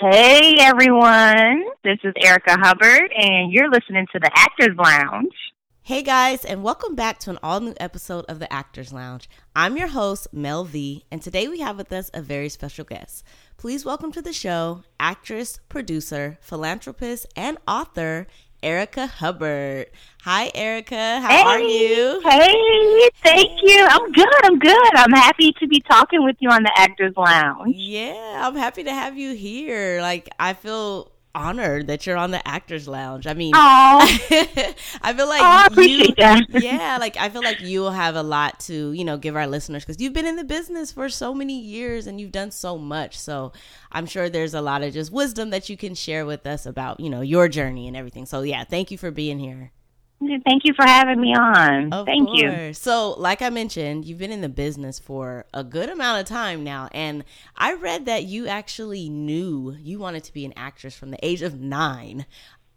Hey everyone, this is Erica Hubbard, and you're listening to the Actors Lounge. Hey guys, and welcome back to an all new episode of the Actors Lounge. I'm your host, Mel V, and today we have with us a very special guest. Please welcome to the show actress, producer, philanthropist, and author, Erica Hubbard. Hi, Erica. How hey, are you? Hey, thank you. I'm good. I'm good. I'm happy to be talking with you on the Actors Lounge. Yeah, I'm happy to have you here. Like, I feel honored that you're on the actors lounge. I mean i feel like oh, I appreciate you, that. yeah like i feel like you will have a lot to you know give our listeners because you've been in the business for so many years and you've done so much. So i'm sure there's a lot of just wisdom that you can share with us about you know your journey and everything. So yeah thank you for being here Thank you for having me on. Of Thank course. you. So, like I mentioned, you've been in the business for a good amount of time now. And I read that you actually knew you wanted to be an actress from the age of nine.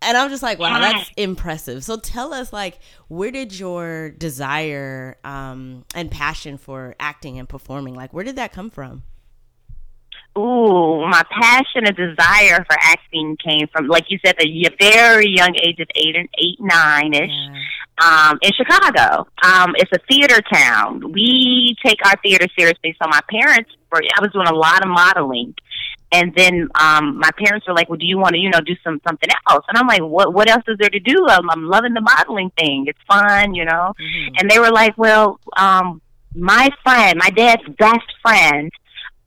And I'm just like, wow, that's impressive. So tell us, like, where did your desire um, and passion for acting and performing, like, where did that come from? Ooh, my passion and desire for acting came from, like you said, the very young age of eight and eight, nine ish. Yeah. Um, in Chicago, um, it's a theater town. We take our theater seriously. So my parents were, I was doing a lot of modeling. And then um my parents were like, "Well, do you want to, you know, do some something else?" And I'm like, "What What else is there to do? I'm, I'm loving the modeling thing. It's fun, you know." Mm-hmm. And they were like, "Well, um, my friend, my dad's best friend,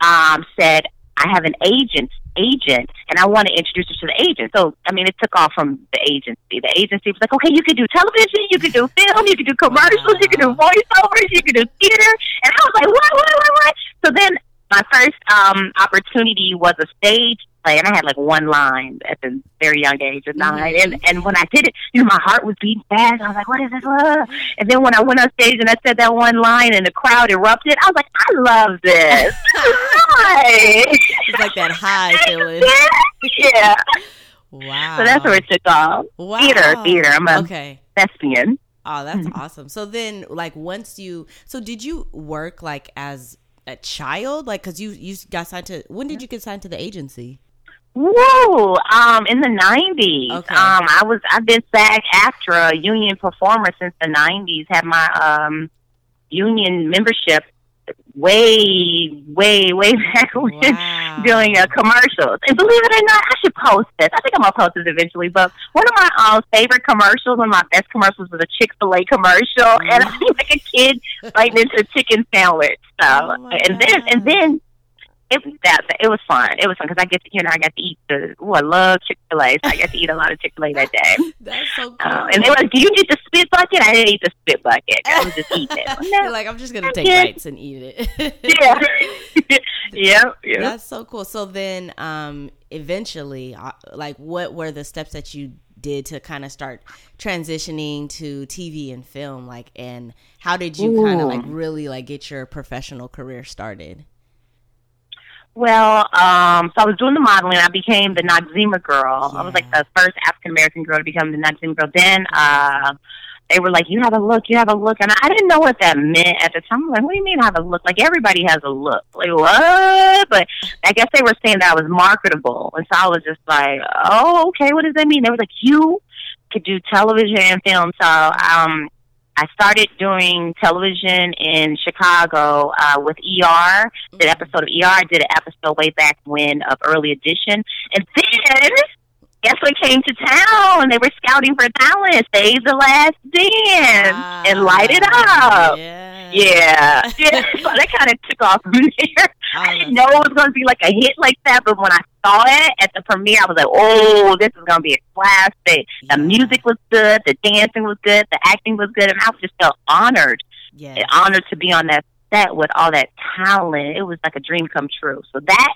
um, said I have an agent agent and I want to introduce her to the agent. So I mean it took off from the agency. The agency was like, Okay, you could do television, you could do film, you could do commercials, you could do voiceovers, you could do theater and I was like, What, what, what, what? So then my first um opportunity was a stage play, and I had like one line at the very young age of 9 mm-hmm. And and when I did it, you know, my heart was beating fast. I was like, "What is this?" And then when I went on stage and I said that one line, and the crowd erupted, I was like, "I love this." it's like that high feeling. yeah. Wow. So that's where it took off. Wow. Theater, theater. I'm a okay. thespian. Oh, that's mm-hmm. awesome. So then, like, once you, so did you work like as a child, like, because you you got signed to? When did you get signed to the agency? Whoa! Um, in the nineties. Okay. Um, I was I've been SAG AFTRA union performer since the nineties. Had my um union membership way, way, way back when wow. doing uh, commercials. And believe it or not, I should post this. I think I'm gonna post this eventually. But one of my uh, favorite commercials, one of my best commercials, was a Chick Fil A commercial, mm. and I feel like a kid biting into a chicken sandwich. So, oh and then and then it was that it was fun. It was fun because I get to, you know I got to eat the oh I love Chick Fil A, so I got to eat a lot of Chick Fil A that day. That's so cool. Um, and they were like, "Do you need the spit bucket?" I didn't eat the spit bucket. I was just eating it. No, You're like I'm just gonna take bites and eat it. yeah, yeah, yeah. That's so cool. So then, um, eventually, uh, like, what were the steps that you did to kind of start transitioning to TV and film? Like, and how did you kind of like really like get your professional career started? Well, um, so I was doing the modeling. I became the Noxzema girl. Yeah. I was like the first African American girl to become the Noxzema girl. Then uh, they were like, "You have a look. You have a look," and I didn't know what that meant at the time. I'm like, "What do you mean I have a look? Like everybody has a look. Like what?" But I guess they were saying that I was marketable, and so I was just like, "Oh, okay. What does that mean?" They were like, "You." could do television and film so um I started doing television in Chicago uh, with ER. Did an episode of ER. Did an episode way back when of Early Edition, and then guess what came to town? And they were scouting for talent. Save the Last Dance and light it up. Yeah. Yeah. yeah. so that kind of took off from there. I didn't know it was going to be like a hit like that, but when I saw it at the premiere, I was like, oh, this is going to be a classic. Yeah. The music was good, the dancing was good, the acting was good, and I just felt honored. Yeah. Honored to be on that set with all that talent. It was like a dream come true. So that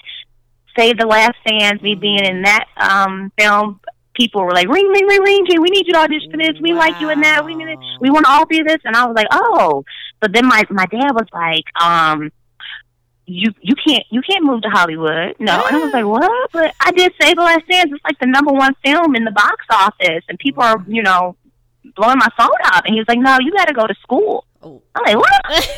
Save the Last Dance, me being in that um film, people were like, ring, ring, ring, ring, we need you to audition for this. We wow. like you in that. We need it. We want to offer you this. And I was like, oh. But then my my dad was like, um, you you can't you can't move to Hollywood. No. And I was like, what? But I did Save the Last Dance. It's like the number one film in the box office, and people are you know blowing my phone up. And he was like, no, you got to go to school. Oh. I'm like, what?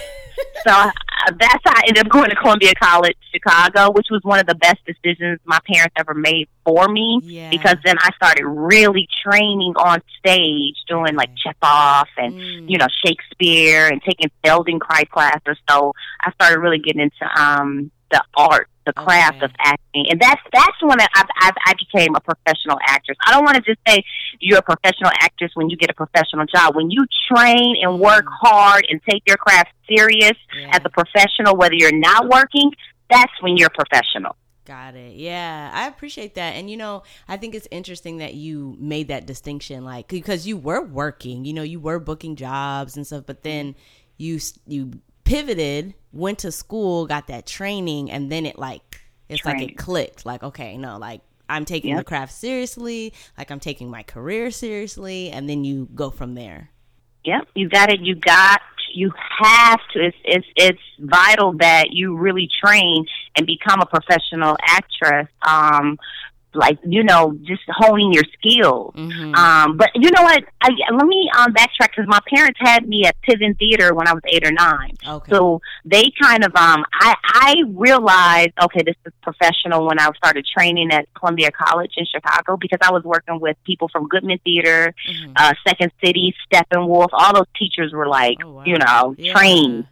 so uh, that's how I ended up going to Columbia College Chicago, which was one of the best decisions my parents ever made for me. Yeah. Because then I started really training on stage, doing like Chekhov and mm. you know Shakespeare and taking Feldenkrais classes. So I started really getting into um the art the craft okay. of acting, and that's that's when I, I I became a professional actress. I don't want to just say you're a professional actress when you get a professional job. When you train and work mm. hard and take your craft serious yeah. as a professional, whether you're not working, that's when you're professional. Got it. Yeah, I appreciate that. And you know, I think it's interesting that you made that distinction, like because you were working, you know, you were booking jobs and stuff, but then you you pivoted, went to school, got that training, and then it like it's like it clicked. Like, okay, no, like I'm taking yep. the craft seriously, like I'm taking my career seriously, and then you go from there. Yep, you got it. You got. You have to. It's it's it's vital that you really train and become a professional actress. Um, like you know just honing your skills mm-hmm. um but you know what I, let me um backtrack because my parents had me at piven theater when i was eight or nine okay. so they kind of um i i realized okay this is professional when i started training at columbia college in chicago because i was working with people from goodman theater mm-hmm. uh second city steppenwolf all those teachers were like oh, wow. you know yeah. trained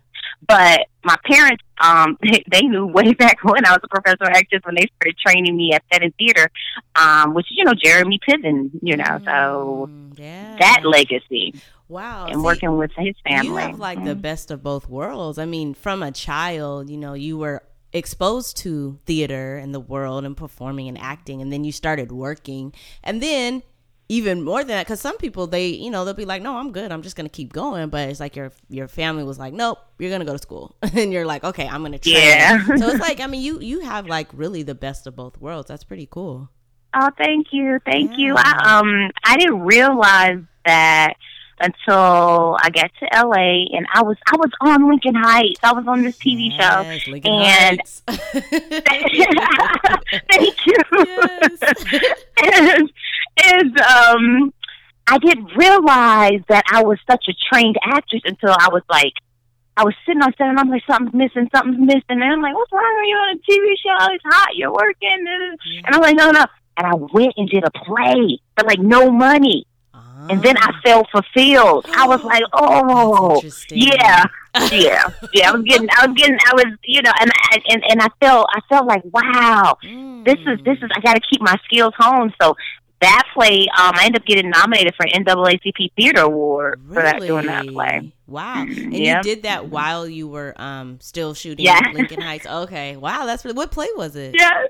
but my parents, um, they, they knew way back when I was a professional actress when they started training me at Set and Theater, um, which is you know Jeremy Piven, you know, so mm, yeah. that legacy. Wow. And See, working with his family. You have like mm-hmm. the best of both worlds. I mean, from a child, you know, you were exposed to theater and the world and performing and acting and then you started working and then even more than that because some people they you know they'll be like no i'm good. I'm just gonna keep going. But it's like your your family was like nope you're gonna go to school. And you're like okay i'm gonna train. Yeah. So it's like i mean you you have like really the best of both worlds. That's pretty cool. Oh thank you. Thank yeah. you i um i didn't realize that until I got to LA and I was I was on Lincoln Heights. I was on this TV yes, show. Lincoln and thank you. and and um I didn't realize that I was such a trained actress until I was like I was sitting on set and I'm like, something's missing, something's missing. And I'm like, what's wrong? Are you on a TV show? It's hot. You're working. And I'm like, no, no. And I went and did a play for like no money. And then I felt fulfilled. I was like, oh, yeah, yeah, yeah. I was getting, I was getting, I was, you know, and and and I felt, I felt like, wow, mm. this is this is. I got to keep my skills honed. So that play, um, I ended up getting nominated for an NAACP Theater Award really? for that doing that play. Wow, and you did that while you were um still shooting yeah. Lincoln Heights. Okay, wow, that's really, what play was it? Yeah.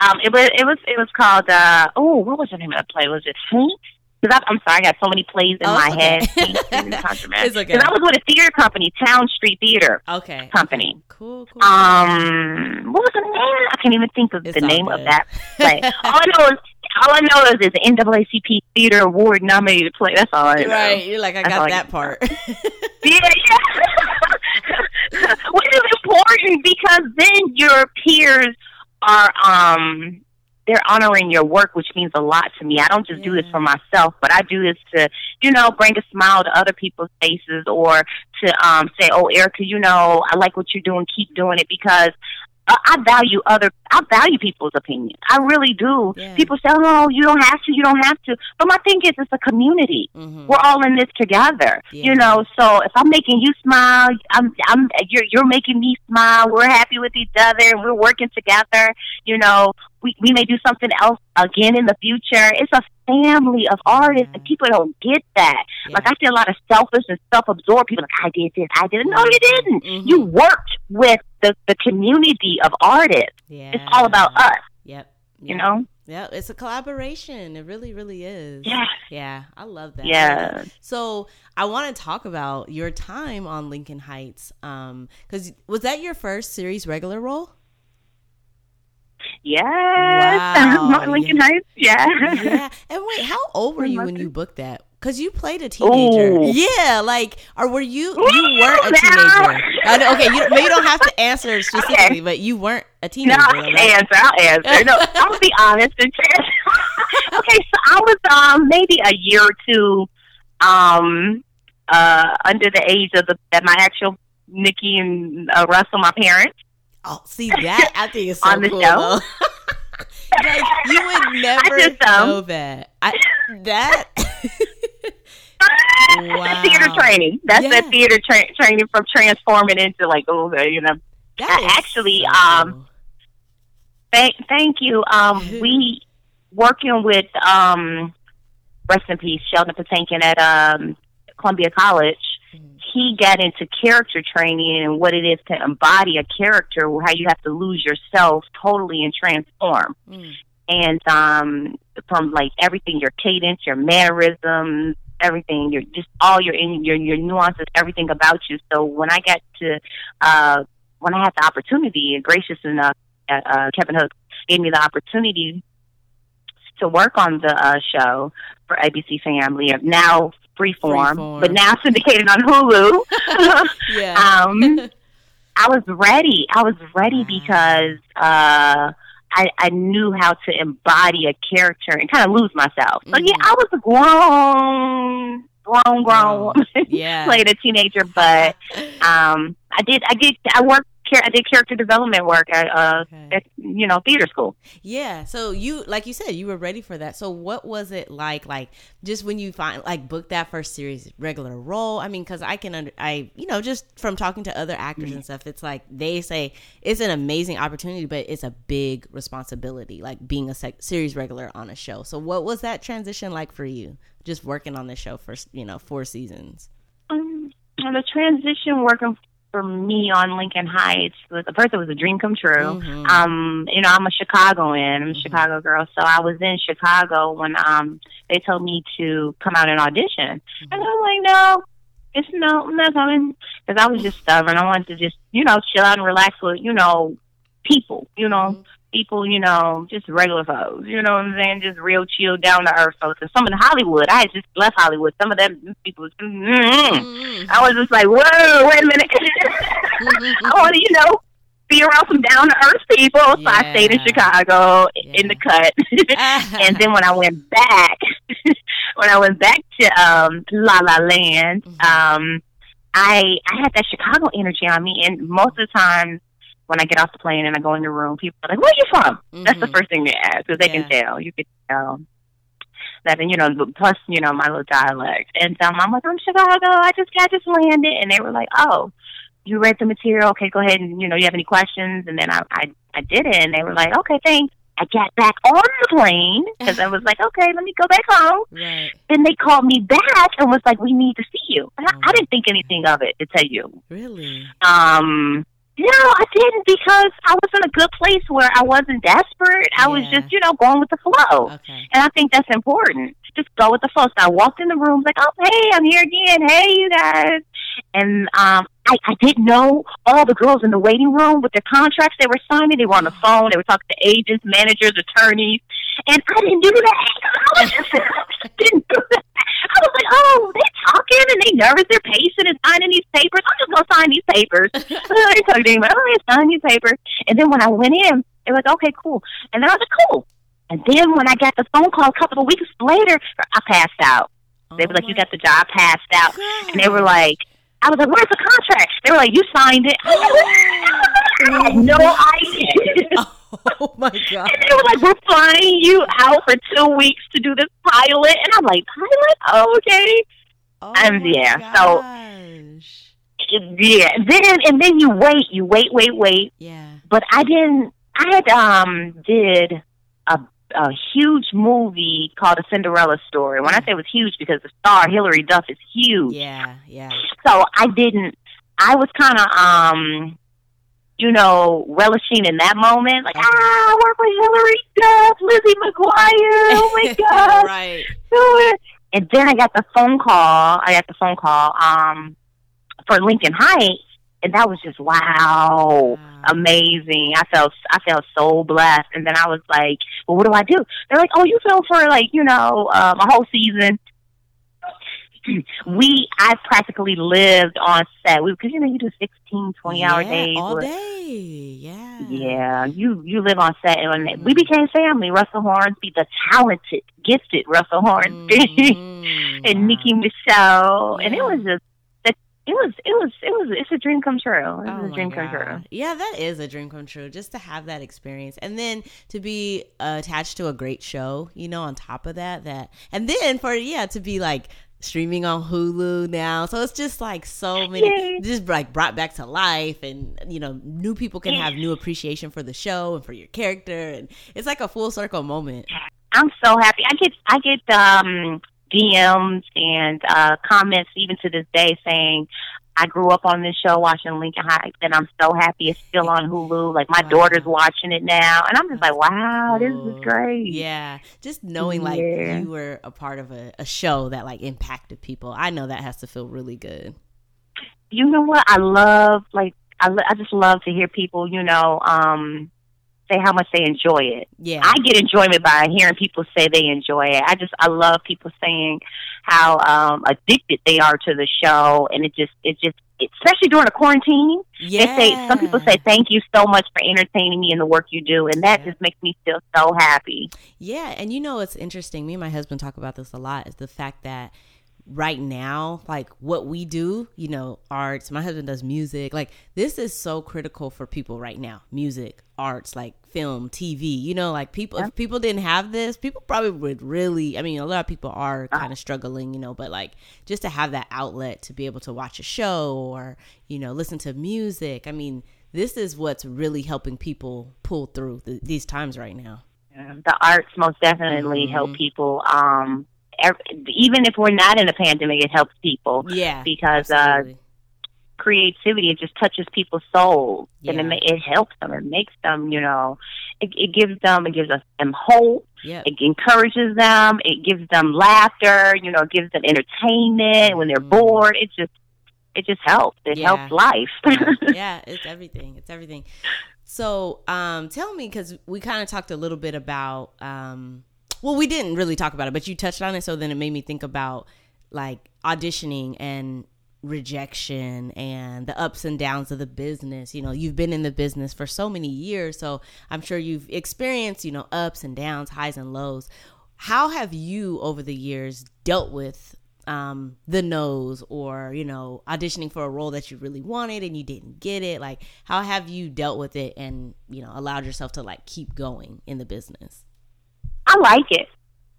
Um, it was it was it was called uh oh what was the name of the play? Was it Saint? Because I'm sorry, I got so many plays in oh, my okay. head. Because okay. I was with a theater company, Towne Street Theater. Okay. Company. Okay. Cool, cool. Um, what was the name? I can't even think of it's the name good. of that play. all I know is all I know is it's an NAACP Theater Award nominated play. That's all I know. Right. You're like, I That's got that I part. yeah, yeah. Which is important because then your peers are um they're honoring your work, which means a lot to me. I don't just yeah. do this for myself, but I do this to, you know, bring a smile to other people's faces or to um, say, oh, Erica, you know, I like what you're doing. Keep doing it because uh, I value other. I value people's opinions. I really do. Yeah. People say, "Oh, you don't have to. You don't have to." But my thing is, it's a community. Mm-hmm. We're all in this together. Yeah. You know. So if I'm making you smile, I'm. I'm. You're. You're making me smile. We're happy with each other, and we're working together. You know we, we may do something else again in the future. It's a family of artists, and people don't get that. Yeah. Like I see a lot of selfish and self-absorbed people. Like I did this, I didn't. No, you didn't. Mm-hmm. You worked with the the community of artists. Yeah. It's all about us. Yep. yep. You know. Yeah, it's a collaboration. It really, really is. Yeah. Yeah, I love that. Yeah. So I want to talk about your time on Lincoln Heights. Um, because was that your first series regular role? Yes, wow. Lincoln yeah. Heights. Yeah. Yeah. And wait, how old were you when you booked that? Because you played a teenager. Ooh. Yeah, like, or were you? You weren't a teenager. Know, okay, you maybe don't have to answer specifically, okay. but you weren't a teenager. No, I can right? answer. I'll answer. No, I'll be honest and okay, so I was um maybe a year or two um uh, under the age of the that my actual Nicki and uh, Russell, my parents. Oh, see that I think is so On the cool. show? like, you would never know that. I, that. Wow. theater training. That's Yeah. the theater tra- training from transforming into like oh you know. that actually, so um, cool. Thank thank you. Um, we working with um, rest in peace Sheldon Patinkin at um Columbia College. He got into character training and what it is to embody a character, how you have to lose yourself totally and transform. Mm. and um from like everything your cadence your mannerisms everything your just all your in your your nuances everything about you so when i got to uh when i had the opportunity and gracious enough uh, uh kevin hook gave me the opportunity to work on the uh show for abc family now freeform, Freeform. but now syndicated on hulu Yeah. um I was ready. I was ready because uh I, I knew how to embody a character and kind of lose myself. So yeah, Mhm. I was a grown, grown, grown Oh, woman. yeah. Played a teenager, but um, I did. I did. I worked. I did character development work at uh, Okay. at you know theater school. Yeah. So you, like you said, you were ready for that. So what was it like? Like just when you find like book that first series regular role. I mean, because I can, under, I you know, just from talking to other actors Mm-hmm. and stuff, it's like they say it's an amazing opportunity, but it's a big responsibility. Like being a sec- series regular on a show. So what was that transition like for you? Just working on the show for you know four seasons. Um, and the transition working for me on Lincoln Heights was first it was a dream come true. Mhm. Um, you know, I'm a Chicagoan. I'm a Mhm. Chicago girl, so I was in Chicago when um they told me to come out and audition, and I'm like, no. It's no, I'm not coming because I was just stubborn. I wanted to just, you know, chill out and relax with, you know, people, you know, Mhm. People, you know, just regular folks, you know what I'm saying? Just real chill, down to earth folks. And some in Hollywood, I just left Hollywood. Some of them people, was, mm Mhm. I was just like, whoa, wait a minute. I want to, you know, be around some down to earth people. So I stayed in Yeah. Chicago in the cut. and then when I went back, when I went back to um, La La Land, Mhm. um, I I had that Chicago energy on me, and most of the time when I get off the plane and I go in the room, people are like, "Where are you from?" That's the Mhm. first thing they ask because they can tell. You can tell that, and you know, plus you know my little dialect, and um, I'm like, "I'm Chicago. I just got just landed," and they were like, "Oh." You read the material, okay? Go ahead and you know you have any questions, and then I I, I did it, and they were like, okay, thanks. I got back on the plane because I was like, okay, let me go back home. Right. Then they called me back and was like, we need to see you. And I, Oh. I didn't think anything of it to tell you. Really. Um, no, I didn't because I was in a good place where I wasn't desperate. I was just, you know, going with the flow. Okay. And I think that's important. Just go with the flow. So I walked in the room like, oh, hey, I'm here again. Hey, you guys. And um, I, I didn't know all the girls in the waiting room with their contracts they were signing. They were on the phone. They were talking to agents, managers, attorneys. And I didn't do that. I just, didn't do that. I was like, oh, they're talking and they nervous. They're patient and signing these papers. I'm just to sign these papers. I didn't talk to anybody. Oh, yeah, sign these papers. And then when I went in, it was okay, cool. And then I was like, cool. And then when I got the phone call a couple of weeks later, I passed out. They were Oh like, "You oh got the job." Passed out, and they were like, "I was like, where's the contract?" They were like, "You signed it." I had no idea. Oh my god. And they were like, "We're flying you out for two weeks to do this pilot," and I'm like, "Pilot? Oh, okay." Oh my yeah, so- Yeah. Then and then you wait, you wait, wait, wait. Yeah. But I didn't. I had um did a a huge movie called A Cinderella Story. When I say it was huge, because the star Hilary Duff is huge. Yeah. Yeah. So I didn't. I was kind of, um, you know, relishing in that moment. Like, ah, I work with Hilary Duff, Lizzie McGuire. Oh my god, right. do it. And then I got the phone call. I got the phone call um, for Lincoln Heights, and that was just wow, Wow. amazing. I felt I felt so blessed. And then I was like, well, what do I do? They're like, oh, you film for like you know um, a whole season. we I practically lived on set because you know you do 16, 20 hour days. all with- day. Yeah. yeah, you you live on set, and Mhm. we became family. Russell Hornsby, the talented, gifted Russell Hornsby mm-hmm. and Nicki Micheaux, yeah. and it was just it was it was it was it's a dream come true. It was oh a dream God. come true. Yeah, that is a dream come true. Just to have that experience, and then to be uh, attached to a great show, you know, on top of that, that, and then for yeah to be like streaming on Hulu now. So it's just like so many, Yay. just like brought back to life, and you know, new people can have new appreciation for the show and for your character, and it's like a full circle moment. I'm so happy. I get I get um DMs and uh, comments even to this day saying, I grew up on this show watching Lincoln Heights, and I'm so happy it's still on Hulu. Like my wow. daughter's watching it now, and I'm just like, wow, this is great. Yeah, just knowing like yeah. you were a part of a, a show that like impacted people. I know that has to feel really good. You know what? I love like I, I just love to hear people, you know, um, say how much they enjoy it. Yeah. I get enjoyment by hearing people say they enjoy it. I just I love people saying how um addicted they are to the show and it just it just especially during a quarantine. Yeah. They say some people say thank you so much for entertaining me and the work you do and that yeah. just makes me feel so happy. Yeah, and you know it's interesting. Me and my husband talk about this a lot is the fact that right now, like what we do, you know, arts, my husband does music. Like this is so critical for people right now. Music, arts, like film, TV, you know, like people yeah. if people didn't have this, people probably would really I mean, a lot of people are uh-huh. kind of struggling, you know, but like just to have that outlet to be able to watch a show or, you know, listen to music. I mean, this is what's really helping people pull through the, these times right now. Yeah, the arts most definitely mm-hmm. help people um even if we're not in a pandemic, it helps people. Yeah, because uh, creativity it just touches people's souls, yeah. and it, it helps them. It makes them, you know, it, it gives them, it gives us them hope. Yeah. It encourages them. It gives them laughter. You know, it gives them entertainment when they're mm. bored. It just, it just helps. It yeah. helps life. yeah, it's everything. It's everything. So, um, tell me because we kind of talked a little bit about um, well, we didn't really talk about it, but you touched on it, so then it made me think about like auditioning and rejection and the ups and downs of the business. You know, you've been in the business for so many years, so I'm sure you've experienced, you know, ups and downs, highs and lows. How have you over the years dealt with um the no's or you know auditioning for a role that you really wanted and you didn't get it like how have you dealt with it and you know allowed yourself to like keep going in the business I like it.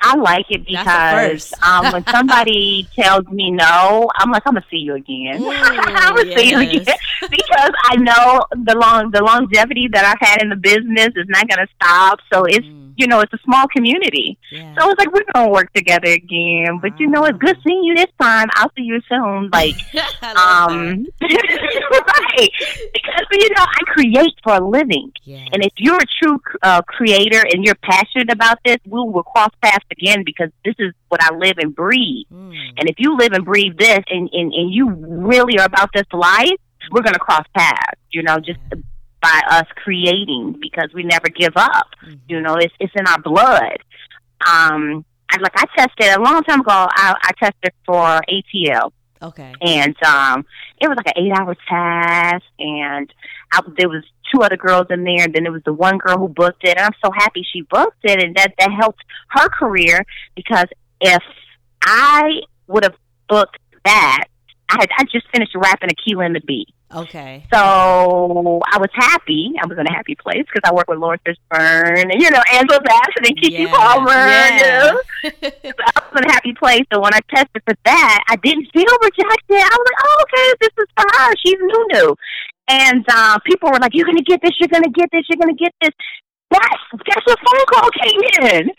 I like it because um, when somebody tells me no, I'm like, I'm gonna see you again. Mm, I'm gonna yes. see you again because I know the long the longevity that I've had in the business is not gonna stop. So it's mm you know, it's a small community. Yeah. So it's like we're gonna work together again. But you know, it's good seeing you this time. I'll see you soon. Like, um, right? Because you know, I create for a living, yeah. and if you're a true uh, creator and you're passionate about this, we will cross paths again because this is what I live and breathe. Mm. And if you live and breathe this, and and, and you really are about this life, we're gonna cross paths. You know, just. By us creating because we never give up. Mm-hmm. You know, it's it's in our blood. Um, I like I tested a long time ago. I, I tested for ATL. Okay. And um, it was like an eight-hour test, and I, there was two other girls in there, and then there was the one girl who booked it. And I'm so happy she booked it, and that that helped her career because if I would have booked that, I had I just finished wrapping Akeelah and the Bee. Okay. So I was happy. I was in a happy place because I work with Laurence Fishburne and you know Angela Bassett and Keke yeah. Palmer. Yeah. You know? so I was in a happy place. So when I tested for that, I didn't feel rejected. I was like, oh, okay, this is for her. She's new, new. And uh, people were like, "You're gonna get this. You're gonna get this. You're gonna get this." But guess what phone call came in?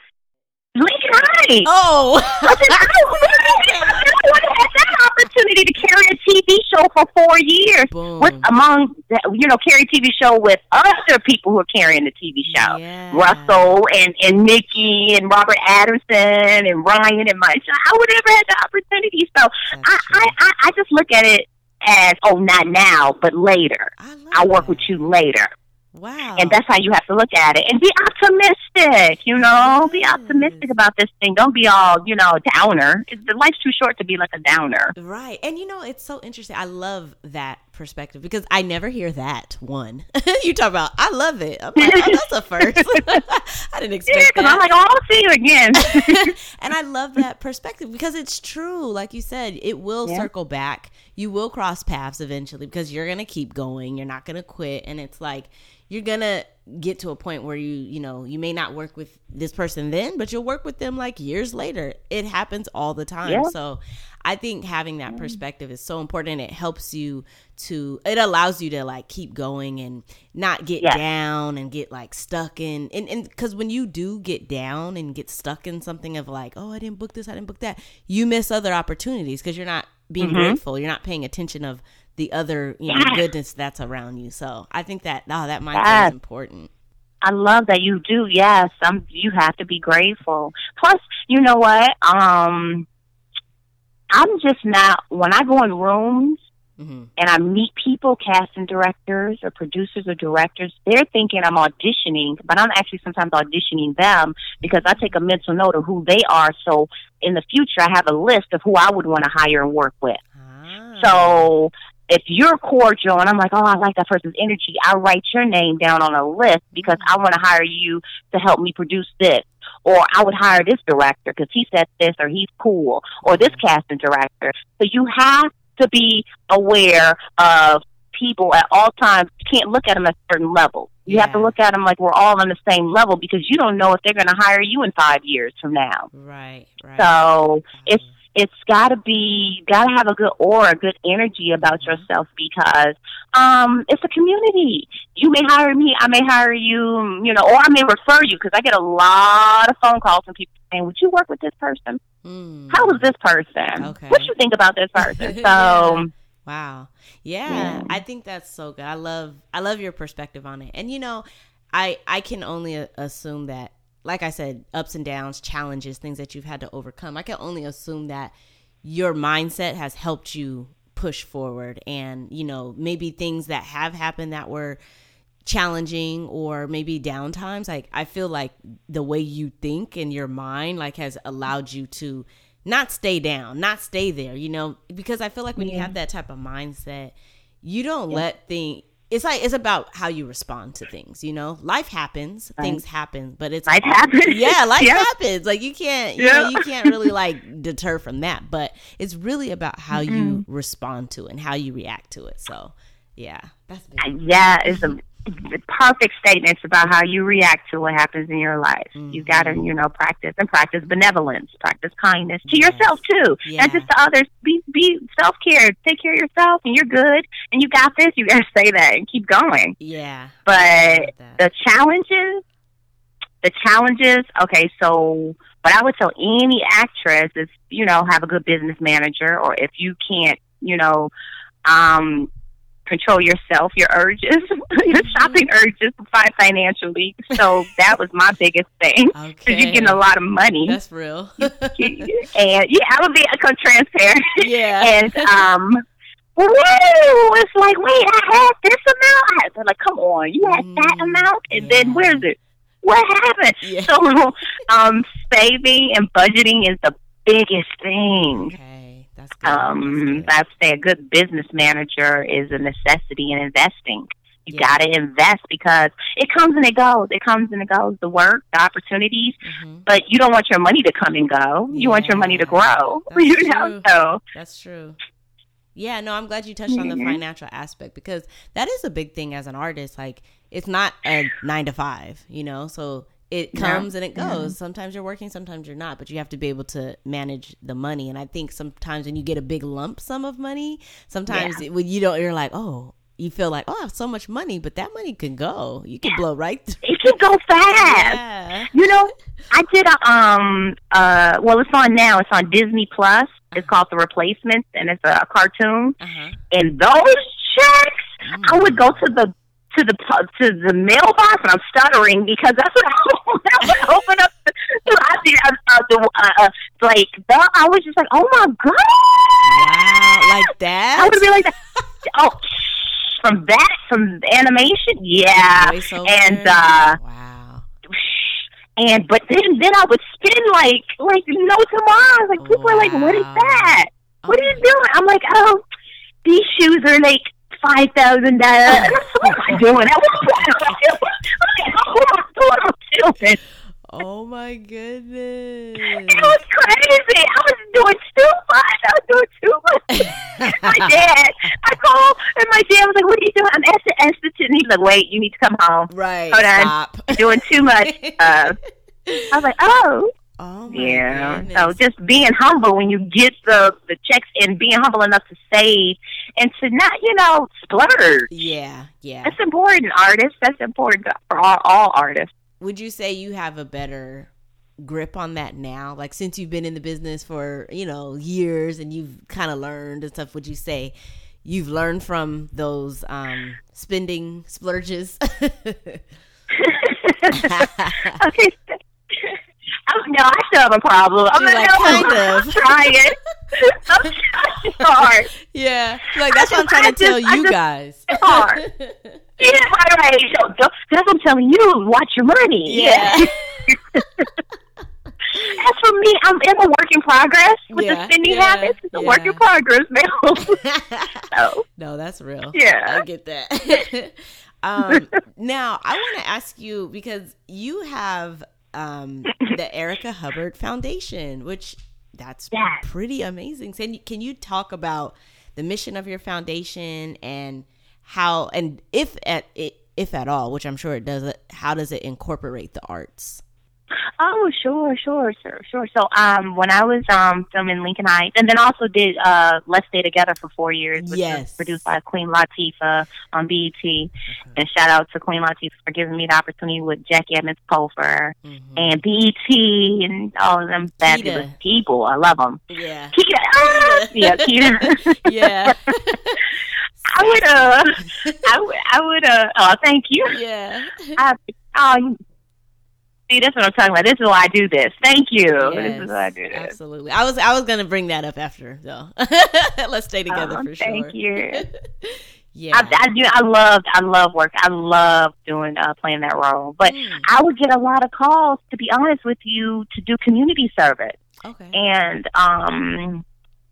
Lincoln Heights. Oh. I said, I would have had that opportunity to carry a TV show for four years Boom. with among you know carry a TV show with other people who are carrying the TV show. Yeah. Russell and and Nicki and Robert Adamson and Rhyon and myself. I would never had the opportunity. So I, I, I I just look at it as oh not now but later. I'll work that. with you later. Wow. And that's how you have to look at it. And be optimistic, you know? Be optimistic about this thing. Don't be all, you know, downer. The life's too short to be like a downer. Right. And you know, it's so interesting. I love that perspective because I never hear that one. you talk about, I love it. I'm like, oh, that's a first. I didn't expect yeah, that. I'm like, oh, I'll see you again. and I love that perspective because it's true. Like you said, it will yeah. circle back. You will cross paths eventually because you're going to keep going. You're not going to quit. And it's like, you're gonna get to a point where you you know you may not work with this person then but you'll work with them like years later it happens all the time yeah. so i think having that perspective is so important it helps you to it allows you to like keep going and not get yeah. down and get like stuck in and and because when you do get down and get stuck in something of like oh i didn't book this i didn't book that you miss other opportunities because you're not being mm-hmm. grateful you're not paying attention of the other you know yes. goodness that's around you. So I think that oh that mindset yes. is important. I love that you do. Yes, um, you have to be grateful. Plus, you know what? Um, I'm just not when I go in rooms mm-hmm. and I meet people, casting directors or producers or directors. They're thinking I'm auditioning, but I'm actually sometimes auditioning them because I take a mental note of who they are. So in the future, I have a list of who I would want to hire and work with. Ah. So if you're cordial and I'm like, oh, I like that person's energy, I write your name down on a list because I want to hire you to help me produce this. Or I would hire this director because he said this or he's cool or this casting director. So you have to be aware of people at all times. You can't look at them at certain levels. You yeah. have to look at them like we're all on the same level because you don't know if they're going to hire you in five years from now. Right, right. So it's it's got to be got to have a good aura, good energy about mm-hmm. yourself because um, it's a community. You may hire me, I may hire you, you know, or I may refer you because I get a lot of phone calls from people saying, "Would you work with this person? Mm. How was this person? Okay. What you think about this person?" So. yeah. Wow. Yeah, yeah, I think that's so good. I love I love your perspective on it. And you know, I I can only assume that like I said, ups and downs, challenges, things that you've had to overcome. I can only assume that your mindset has helped you push forward and, you know, maybe things that have happened that were challenging or maybe downtimes like i feel like the way you think in your mind like has allowed you to not stay down not stay there you know because i feel like when yeah. you have that type of mindset you don't yeah. let things it's like it's about how you respond to things you know life happens right. things happen but it's life happens yeah life yeah. happens like you can't you yeah. know you can't really like deter from that but it's really about how mm-hmm. you respond to it and how you react to it so yeah that's big. yeah it's a perfect statements about how you react to what happens in your life. Mm-hmm. You got to, you know, practice and practice benevolence, practice kindness to yes. yourself too, yeah. not just to others. Be be self care. Take care of yourself, and you're good, and you got this. You got to say that and keep going. Yeah. But the challenges, the challenges. Okay, so what I would tell any actress is, you know, have a good business manager, or if you can't, you know, um, control yourself, your urges, your shopping urges financially. So that was my biggest thing. Because okay. you're getting a lot of money. That's real. and yeah, I would be a transparent. Yeah. and um woo, it's like, wait, I had this amount. I had, like, come on, you had mm, that amount, and yeah. then where's it? What happened? Yeah. So, um, saving and budgeting is the biggest thing. Okay. That's good. Um, That's good. I'd say a good business manager is a necessity in investing. You yeah. got to invest because it comes and it goes. It comes and it goes. The work, the opportunities, mm-hmm. but you don't want your money to come and go. You yeah. want your money to grow. That's you know, so that's true. Yeah, no, I'm glad you touched on the mm-hmm. financial aspect because that is a big thing as an artist. Like, it's not a nine to five, you know. So it comes yeah. and it goes. Yeah. Sometimes you're working, sometimes you're not, but you have to be able to manage the money. And I think sometimes when you get a big lump sum of money, sometimes yeah. when you don't, you're like, oh, you feel like, oh, I have so much money, but that money can go. You can blow right. Through. It can go fast. You know, I did a um uh well, it's on now. It's on Disney Plus. It's uh-huh. called The Replacements, and it's a, cartoon. Uh-huh. And those checks, mm. I would go to the to the to the mailbox, and I'm stuttering because that's what I, that would open up. The, I did uh, the uh, uh, like the, I was just like, oh my god, wow, like that. I would be like that. oh, from that from animation. Yeah, and uh, wow. and but then then I would spin like like no tomorrow. Like people are like, "What is that? What are you doing?" I'm like, "Oh, these shoes are like five thousand dollars." What am I doing? What am I doing? Oh my goodness. It was crazy. I was doing too much. I was doing too much. my dad, I called, and my dad was like, "What are you doing?" I'm at the institute, and he's like, "Wait, you need to come home. right. Hold on. You're doing too much." Uh, I was like, "Oh." Oh Yeah. goodness. So just being humble when you get the the checks and being humble enough to save and to not, you know, splurge. yeah, yeah. That's important, artists. That's important for all, all artists. Would you say you have a better grip on that now? Like since you've been in the business for, you know, years and you've kind of learned and stuff, would you say you've learned from those um spending splurges? okay. I'm, no, I still have a problem. I'm, like, kind I'm of. trying. I'm trying hard. yeah. Like that's what I'm I trying to just- tell I you just- guys. It's hard. Yeah, right, right. So, that's what I'm telling you. Watch your money. Yeah. As for me, I'm in a work in progress with Yeah, the spending yeah, habits. It's a work in progress now. so, no, that's real. Yeah. I get that. um, now, I want to ask you because you have um, the Erica Hubbard Foundation, which that's Yes. pretty amazing. Can you, can you talk about the mission of your foundation and how and if at if at all, which I'm sure it does, how does it incorporate the arts? Oh, sure, sure, sure, sure. So, um, when I was um filming Lincoln Heights, and then also did uh Let's Stay Together for four years, which Yes. was produced by Queen Latifah on BET. And shout out to Queen Latifah for giving me the opportunity with Jacque Edmonds Cofer Mhm. and BET and all of them fabulous Kita. people. I love them. Yeah. Kita, ah! yeah, Kita. Yeah. I would uh, I would, I would uh, oh, thank you. yeah. I, oh, you- see, that's what I'm talking about. This is why I do this. Thank you. this is why I do this. Absolutely. I was I was gonna bring that up after though. Let's stay together Oh, for sure. thank you. yeah. I, I do. I love. I love work. I love doing uh, playing that role. But Mm, I would get a lot of calls, to be honest with you, to do community service. okay. And um,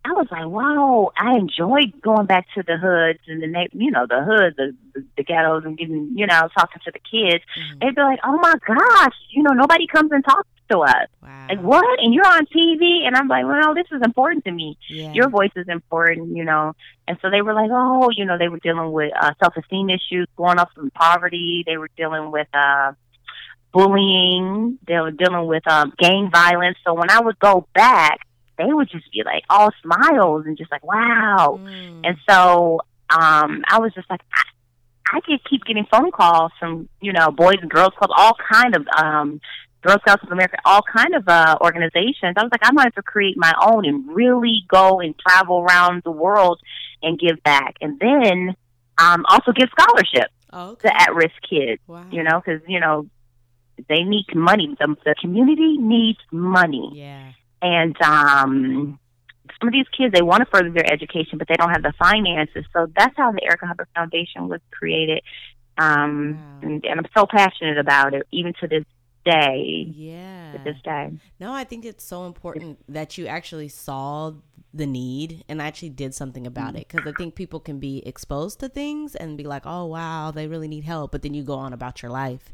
I was like, wow, I enjoyed going back to the hoods and the na- you know the hoods, the, the the ghettos, and getting you know talking to the kids. Mhm. They'd be like, oh my gosh, you know nobody comes and talks to us. Wow. Like what? And you're on TV, and I'm like, well, this is important to me. Yeah. Your voice is important, you know. And so they were like, oh, you know, they were dealing with uh, self-esteem issues, growing up from poverty. They were dealing with uh, bullying. They were dealing with um, gang violence. So when I would go back, they would just be like all smiles and just like, wow. Mm. And so um, I was just like, I, I could keep getting phone calls from you know Boys and Girls Club, all kind of um, Girl Scouts of America, all kind of uh, organizations. I was like, I wanted to create my own and really go and travel around the world and give back, and then um, also give scholarships Oh, okay. to at-risk kids. wow. You know, because you know they need money. The, the community needs money Yeah. And um some of these kids they want to further their education but they don't have the finances so that's how the erica hubbard foundation was created um Wow. and, and i'm so passionate about it even to this day Yeah. to this day No, I think it's so important that you actually saw the need and actually did something about it because I think people can be exposed to things and be like, "Oh, wow, they really need help," but then you go on about your life.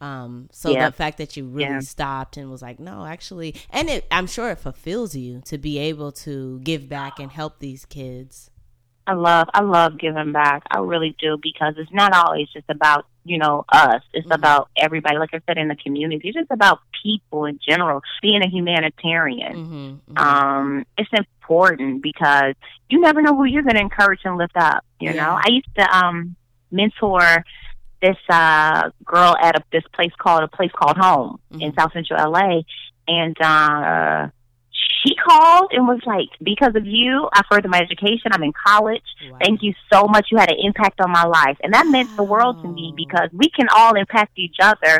Um, so Yeah. the fact that you really Yeah. stopped and was like, "No, actually," and it, I'm sure it fulfills you to be able to give back and help these kids. i love i love giving back i really do because it's not always just about you know us it's Mhm. about everybody like i said in the community it's just about people in general being a humanitarian Mm-hmm, um, it's important because you never know who you're going to encourage and lift up. You Yeah. know, I used to um, mentor this uh, girl at a, this place called a place called Home in Mhm. South Central LA, and uh, she called and was like, "Because of you, I furthered my education. I'm in college. wow. Thank you so much. You had an impact on my life, and that meant the world to me because we can all impact each other."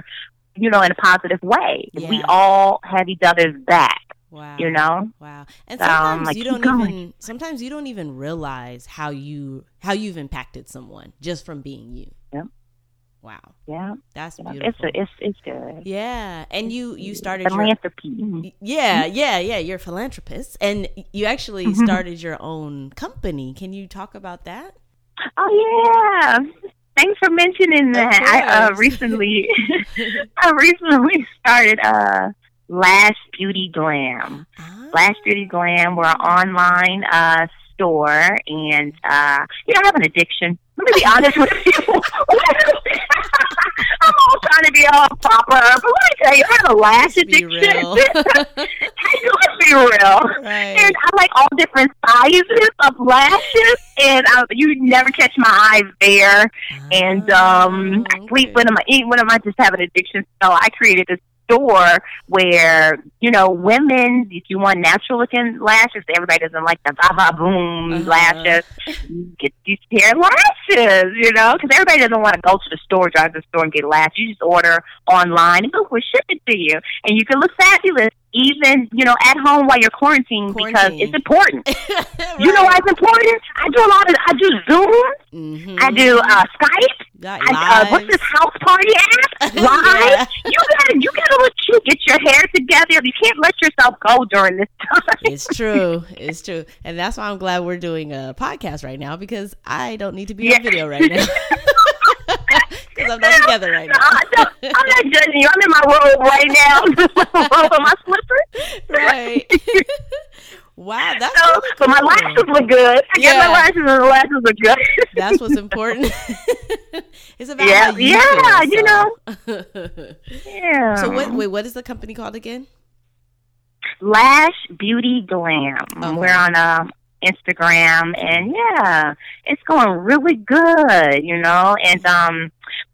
You know, in a positive way. We all have each other's back Wow. You know. Wow. And sometimes um, like, you don't going. even sometimes you don't even realize how you how you've impacted someone just from being you. Yep. Wow. Yeah. That's yeah. beautiful. It's, it's it's good. Yeah. And you you started philanthropy. Your, yeah, yeah, yeah. You're a philanthropist and you actually mm-hmm. started your own company. Can you talk about that? Oh yeah. Thanks for mentioning that. I uh, recently I recently started uh Lash Beauty Glam. Ah. Lash Beauty Glam, we're an online uh store and uh you know I have an addiction. Let me be honest with you. I'm all trying to be all proper, but let me tell you, I have a lash addiction. Let's be real. Right. And I like all different sizes of lashes, and uh, you never catch my eyes there. And um, oh, okay. I sleep when I'm eat when I just have an addiction. So I created this store where you know women if you want natural looking lashes everybody doesn't like the ba ba boom uh-huh. lashes. Get these hair lashes you know because everybody doesn't want to go to the store drive to the store and get lashes you just order online and we'll ship it to you. And you can look fabulous even you know at home while you're quarantining, quarantine. because it's important. right. You know why it's important? I do a lot of I do Zoom, mm-hmm. I do uh, Skype. I, uh, what's this house party app? Live. yeah. You gotta you gotta let you get your hair together. You can't let yourself go during this time. it's true. It's true, and that's why I'm glad we're doing a podcast right now because I don't need to be yeah. on video right now. Because I'm not together right now. No, I'm not judging you. I'm in my robe right now. robe and my slippers. Right. Wow, that's so. Really cool. my lashes look good. I yeah. my lashes, and the lashes look good. that's what's important. it's about yeah, you yeah, feel, you know. yeah. So what? Wait, what is the company called again? Lash Beauty Glam. Okay. We're on um, Instagram, and yeah, it's going really good, you know. And um,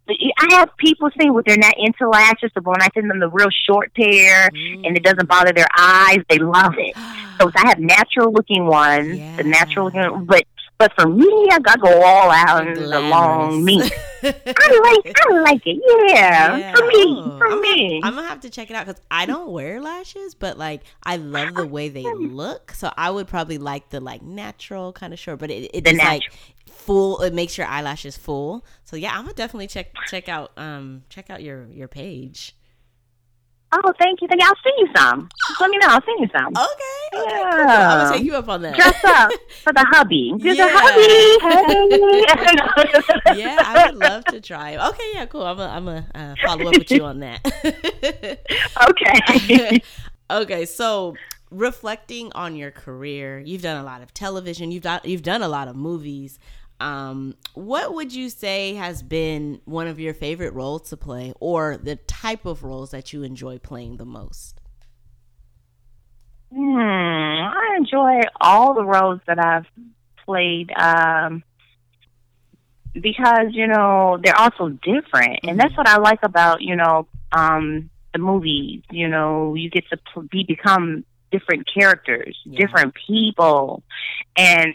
I have people saying with they're not into lashes, so when I send them the real short pair mm. and it doesn't bother their eyes, they love it. So I have natural looking ones, yeah. the natural looking, but but for me, I gotta go all out and the long me. I like, I like it. Yeah, yeah. for me, for I'm me. Gonna, I'm gonna have to check it out because I don't wear lashes, but like I love the way they look. So I would probably like the like natural kind of short, but it, it's like full. It makes your eyelashes full. So yeah, I'm gonna definitely check check out um check out your your page. Oh, thank you, thank you. I'll send you some. Just let me know. I'll send you some. Okay. okay yeah. Cool. I'm gonna take you up on that. Dress up for the hubby. Yeah. the hubby. Hey. yeah, I would love to try. Okay, yeah, cool. I'm gonna I'm gonna uh, follow up with you on that. okay. okay, so reflecting on your career, you've done a lot of television. You've done you've done a lot of movies. Um, what would you say has been one of your favorite roles to play, or the type of roles that you enjoy playing the most? Hmm, I enjoy all the roles that I've played um, because you know they're also different, and that's mm-hmm. what I like about you know um, the movies. You know, you get to be become different characters, yeah. different people, and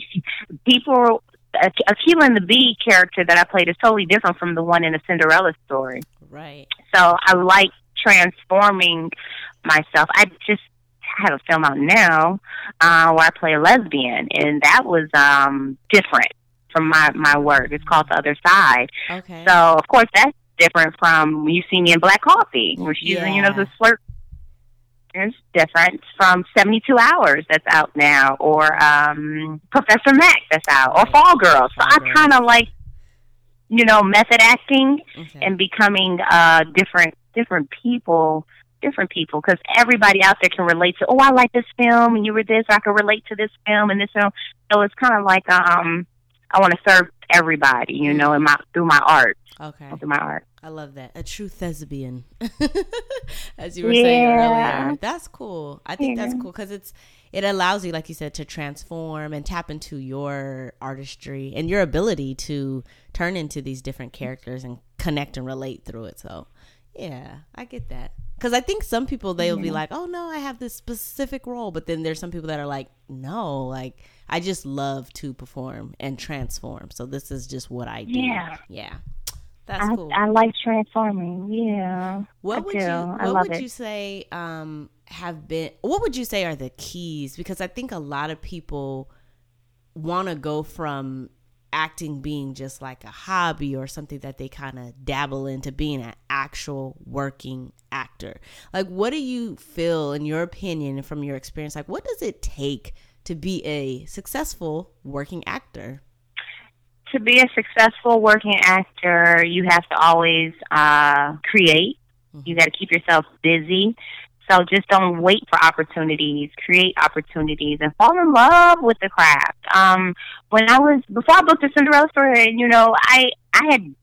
people Akeelah and the Bee character that I played is totally different from the one in the Cinderella story. Right. So I like transforming myself. I just have a film out now uh, where I play a lesbian, and that was um, different from my my work. It's called The Other Side. Okay. So of course that's different from you see me in Black Coffee, where she's yeah. you know the flirt it's different from 72 Hours that's out now, or um, Professor Mac that's out, or Fall Girls. So I kind of like, you know, method acting okay. and becoming uh, different different people, different people, because everybody out there can relate to. Oh, I like this film, and you were this. I can relate to this film and this film. So it's kind of like um, I want to serve everybody, you know, mm-hmm. in my through my art. Okay. Through my art. I love that. A true thespian, as you were yeah. saying earlier. That's cool. I think yeah. that's cool because it's it allows you, like you said, to transform and tap into your artistry and your ability to turn into these different characters and connect and relate through it. So, yeah, I get that. Because I think some people they'll yeah. be like, "Oh no, I have this specific role," but then there's some people that are like, "No, like I just love to perform and transform. So this is just what I do." Yeah, yeah. That's I, cool. I like transforming. Yeah. What I would do. you What would it. you say um, have been? What would you say are the keys? Because I think a lot of people want to go from acting being just like a hobby or something that they kind of dabble into being an actual working actor. Like, what do you feel, in your opinion, from your experience, like what does it take to be a successful working actor? to be a successful working actor, you have to always uh, create. You got to keep yourself busy. So just don't wait for opportunities. Create opportunities and fall in love with the craft. Um, when I was before I booked the Cinderella story, you know, I I had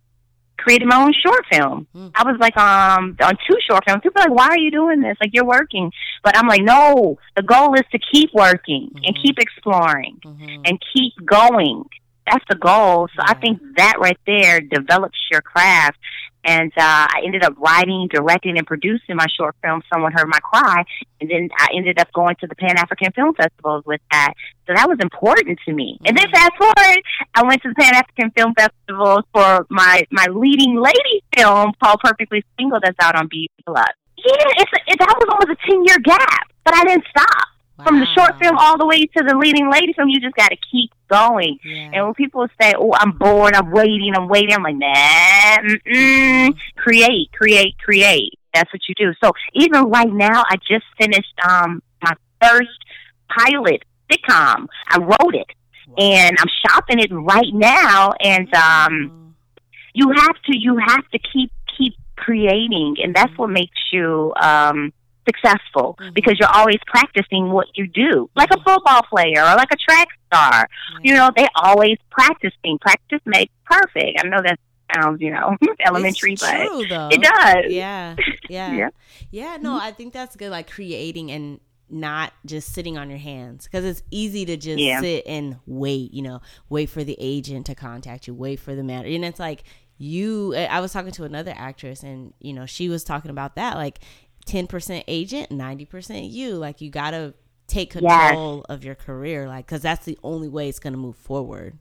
created my own short film. Mm. I was like um on two short films. People are like, why are you doing this? Like you're working, but I'm like, no. The goal is to keep working and Mhm. keep exploring Mm-hmm. and keep going. That's the goal. So I think that right there develops your craft. And uh, I ended up writing, directing, and producing my short film. Someone heard my cry, and then I ended up going to the Pan African Film Festivals with that. So that was important to me. And then Mhm. fast forward, I went to the Pan African Film Festivals for my my leading lady film called Perfectly Single that's out on B Plus. Yeah, it's a, it, that was almost a ten year gap, but I didn't stop from the short film all the way to the leading lady film. You just got to keep going. Yeah. And when people say, "Oh, I'm bored, I'm waiting, I'm waiting," I'm like, "Nah, mm-mm. create, create, create." That's what you do. So even right now, I just finished um my first pilot sitcom. I wrote it, and I'm shopping it right now. And um, you have to, you have to keep keep creating, and that's what makes you um successful Mhm. because you're always practicing what you do, like a Mhm. football player or like a track star you know, they always practicing. Practice makes perfect. I know that sounds, you know, elementary, it's but true, it does. Yeah, yeah, Yeah. yeah. No, I think that's good. Like creating and not just sitting on your hands because it's easy to just Yeah. sit and wait. You know, wait for the agent to contact you, wait for the man, and it's like you. I was talking to another actress, and you know, she was talking about that, like ten percent agent, ninety percent you. Like you gotta take Yes. control of your career, like because that's the only way it's gonna move forward.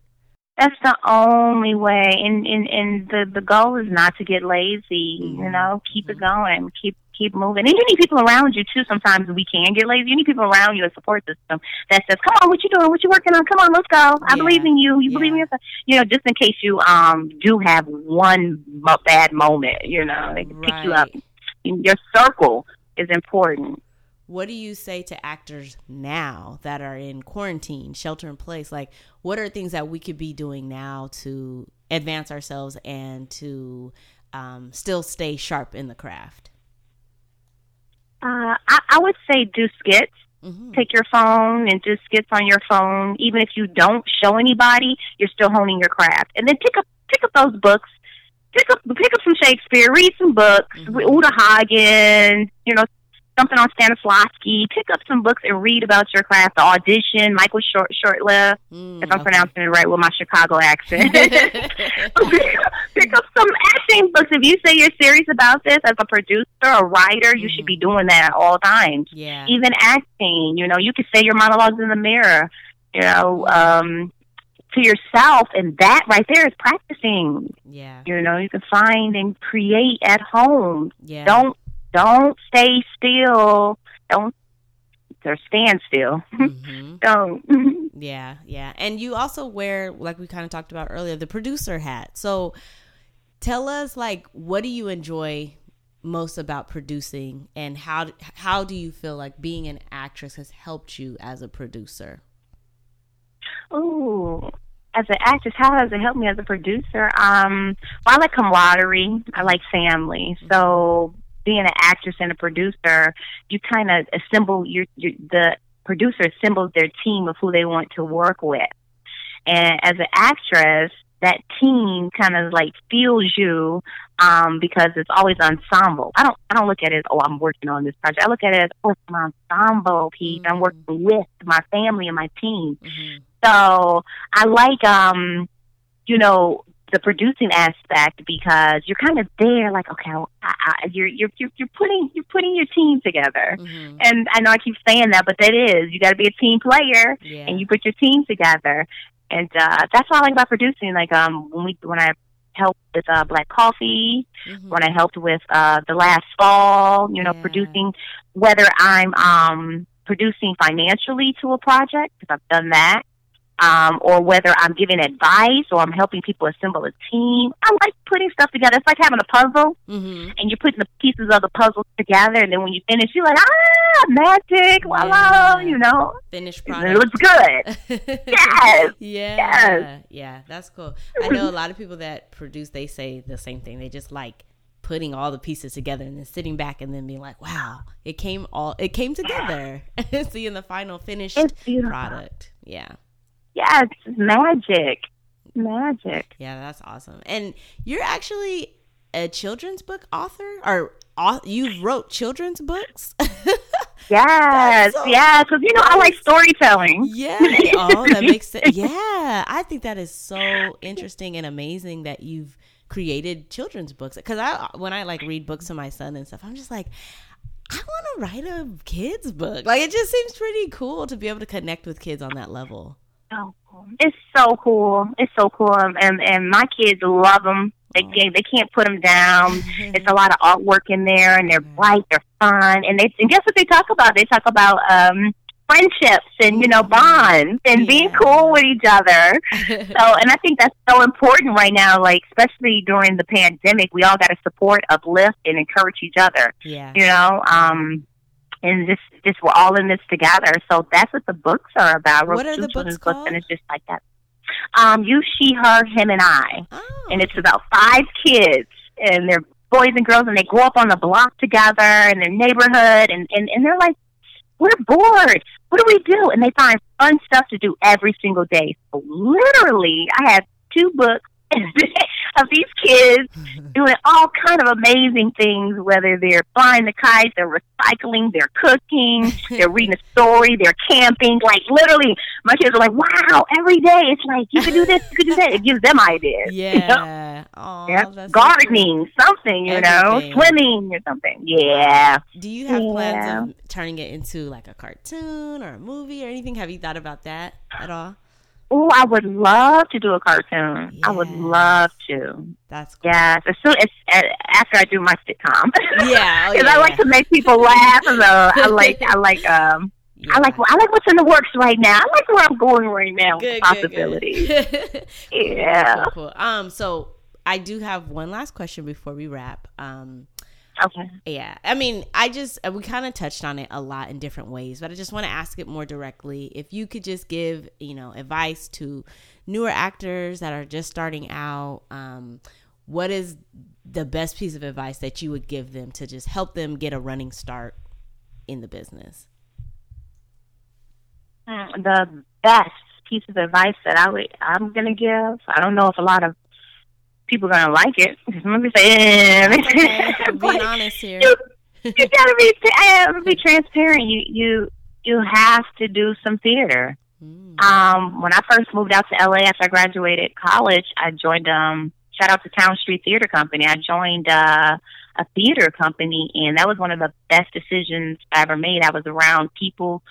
That's the only way. And and and the the goal is not to get lazy. You Mhm. know, keep it going. Keep keep moving. And you need people around you too. Sometimes we can get lazy. You need people around you, a support system that says, "Come on, what you doing? What you working on? Come on, let's go. I Yeah. believe in you. You believe in Yeah. yourself." You know, just in case you um do have one bad moment. You know, they can pick you up. Your circle is important. what do you say to actors now that are in quarantine, shelter in place? Like, what are things that we could be doing now to advance ourselves and to um, still stay sharp in the craft? Uh, I, I would say do skits. Mm-hmm. Take your phone and do skits on your phone. Even if you don't show anybody, you're still honing your craft. And then pick up pick up those books. Pick up pick up some Shakespeare. Read some books. Mhm. Uta Hagen. You know something on Stanislavski. Pick up some books and read about your craft. The audition. Michael Short Shurtleff. Mm, If I'm pronouncing it right with my Chicago accent. pick up some acting books. If you say you're serious about this as a producer or writer, you should Mhm. be doing that at all times. yeah. Even acting, you know, you could say your monologues in the mirror, you know, um, to yourself, and that right there is practicing. Yeah. You know, you can find and create at home. Yeah. Don't don't stay still. Don't or stand still. hmm don't. Yeah, yeah. And you also wear, like we kind of talked about earlier, the producer hat. So tell us, like, what do you enjoy most about producing and how how do you feel like being an actress has helped you as a producer? Ooh, as an actress, how does it help me as a producer? Um, well, I like camaraderie. I like family. So being an actress and a producer, you kind of assemble your, your the producer assembles their team of who they want to work with. And as an actress, that team kind of like feels you um because it's always ensemble. I don't I don't look at it as oh I'm working on this project. I look at it as oh it's an ensemble piece. I'm Mhm. working with my family and my team. Mm-hmm. So I like, um, you know, the producing aspect because you're kind of there, like, okay, I, I, you're you're you're you're putting you're putting your team together. Mm-hmm. And I know I keep saying that, but that is you got to be a team player, Yeah. and you put your team together. And uh, that's what I like about producing. Like, um, when we when I helped with uh, Black Coffee, mm-hmm. when I helped with uh, the last fall, you know, yeah. producing, whether I'm um, producing financially to a project, because I've done that, um, or whether I'm giving advice or I'm helping people assemble a team. I like putting stuff together. It's like having a puzzle, mm-hmm. and you're putting the pieces of the puzzle together, and then when you finish, you're like, ah, magic, voila, yeah. you know. Finished product. It looks good. yes. Yeah. Yes. Yeah, that's cool. I know a lot of people that produce, they say the same thing. They just like putting all the pieces together and then sitting back and then being like, wow, it came all, it came together. Seeing the final finished product. Yeah. Yeah, it's magic. Magic. Yeah, that's awesome. And you're actually a children's book author or you wrote children's books? yes, so yeah, because you know I like storytelling. Yeah, oh, that makes sense. Yeah, I think that is so interesting and amazing that you've created children's books. Because I, when I like read books to my son and stuff, I'm just like, I want to write a kids book. Like it just seems pretty cool to be able to connect with kids on that level. Oh, it's so cool. It's so cool, and and my kids love them. They oh. they can't put them down. it's a lot of artwork in there, and they're bright, they're fun, and they and guess what they talk about? They talk about um friendships and you know bonds and yeah. being cool with each other. so, and I think that's so important right now. Like especially during the pandemic, we all got to support, uplift, and encourage each other. Yeah, you know. um and just just we're all in this together. So that's what the books are about. What are the books called? and it's just like that. Um, you, she, her, him, and I, oh. and it's about five kids, and they're boys and girls, and they grow up on the block together in their neighborhood, and and and they're like, we're bored. What do we do? And they find fun stuff to do every single day. So literally, I have two books of these kids mm-hmm. doing all kind of amazing things, whether they're flying the kites, they're recycling, they're cooking, they're reading a story, they're camping. Like literally, my kids are like, "Wow!" Every day, it's like you could do this, you could do that. It gives them ideas. Yeah, you know? Aww, yeah. gardening, so something, you Everything. know, swimming or something. Yeah. Do you have yeah. plans of turning it into like a cartoon or a movie or anything? Have you thought about that at all? Oh, I would love to do a cartoon. Yeah. I would love to. That's cool. yes. As soon as after I do my sitcom. Yeah, because oh, yeah. I like to make people laugh. So I like I like um yeah. I like I like what's in the works right now. I like where I'm going right now. Good, possibilities. Good, good. yeah. Cool, cool. Um. So I do have one last question before we wrap. Um. Okay. Yeah. I mean, I just, uh, we kind of touched on it a lot in different ways, but I just want to ask it more directly. If you could just give, you know, advice to newer actors that are just starting out, um, what is the best piece of advice that you would give them to just help them get a running start in the business? Mm, the best piece of advice that I would, I'm going to give, I don't know if a lot of people are gonna like it. Let me say, okay. I'm being honest here. You, you gotta be, gotta be transparent. You you you have to do some theater. Mm. Um, when I first moved out to LA after I graduated college, I joined um shout out to Towne Street Theater Company. I joined uh a theater company and that was one of the best decisions I ever made. I was around people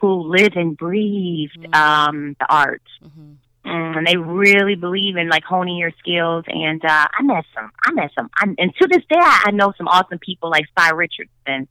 who live and breathe mm. um the arts. Mm-hmm and they really believe in like honing your skills. And uh, I met some, I met some, I, and to this day, I know some awesome people like Sy Richardson,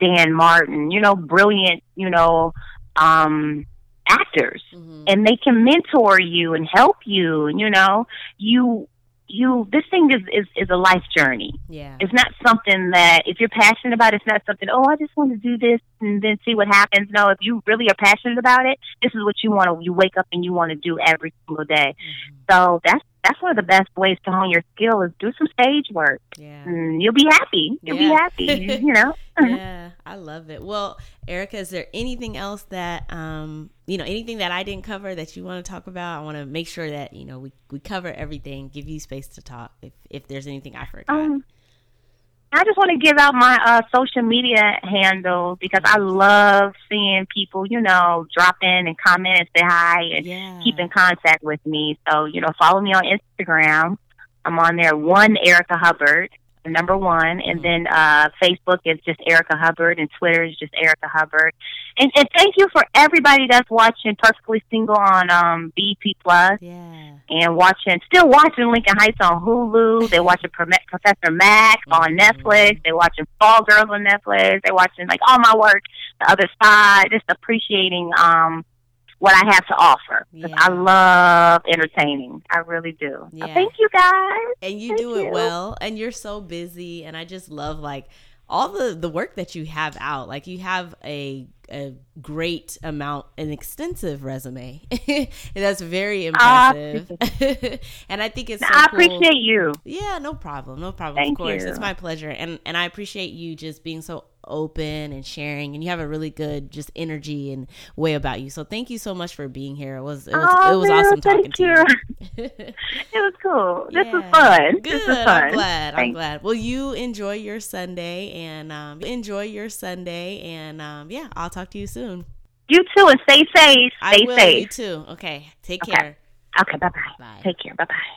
Dan Martin. You know, brilliant. You know, um, actors, mm-hmm. and they can mentor you and help you. and You know, you you this thing is, is is a life journey. Yeah. It's not something that if you're passionate about it, it's not something, oh, I just want to do this and then see what happens. No, if you really are passionate about it, this is what you want to you wake up and you want to do every single day. Mm-hmm. So that's that's one of the best ways to hone your skill is do some stage work. Yeah. And you'll be happy. You'll yeah. be happy, you know. yeah, I love it. Well, Erica, is there anything else that um, you know, anything that I didn't cover that you want to talk about? I want to make sure that, you know, we we cover everything, give you space to talk if if there's anything I forgot. Um, I just want to give out my uh, social media handles because I love seeing people, you know, drop in and comment and say hi and yeah. keep in contact with me. So, you know, follow me on Instagram. I'm on there, one Erica Hubbard, number one. And mm-hmm. then uh, Facebook is just Erica Hubbard and Twitter is just Erica Hubbard. And, and thank you for everybody that's watching Perfectly Single on um Plus. Yeah. And watching, still watching Lincoln Heights on Hulu. They're watching Professor Mac on Mhm. Netflix. They're watching Fall Girls on Netflix. They're watching like all my work, The Other Side. Just appreciating um what I have to offer. Yeah. I love entertaining. I really do. Yeah. thank you guys. and you Thank do it you. well and you're so busy and i just love like all the the work that you have out like you have a a great amount an extensive resume that's very impressive and i think it's so I cool. appreciate you. yeah no problem no problem Thank of course you. it's my pleasure and and i appreciate you just being so open and sharing and you have a really good just energy and way about you so thank you so much for being here it was it was, oh, it was man, awesome talking thank to you. you it was cool. This was fun. Good. This was fun. I'm glad. I'm glad. Well, you enjoy your Sunday and um, enjoy your Sunday, and um, yeah, I'll talk to you soon. You too, and stay safe. I Stay will. You safe. too. Okay. Take Okay. care. Okay, bye. Bye. Take care. Bye bye.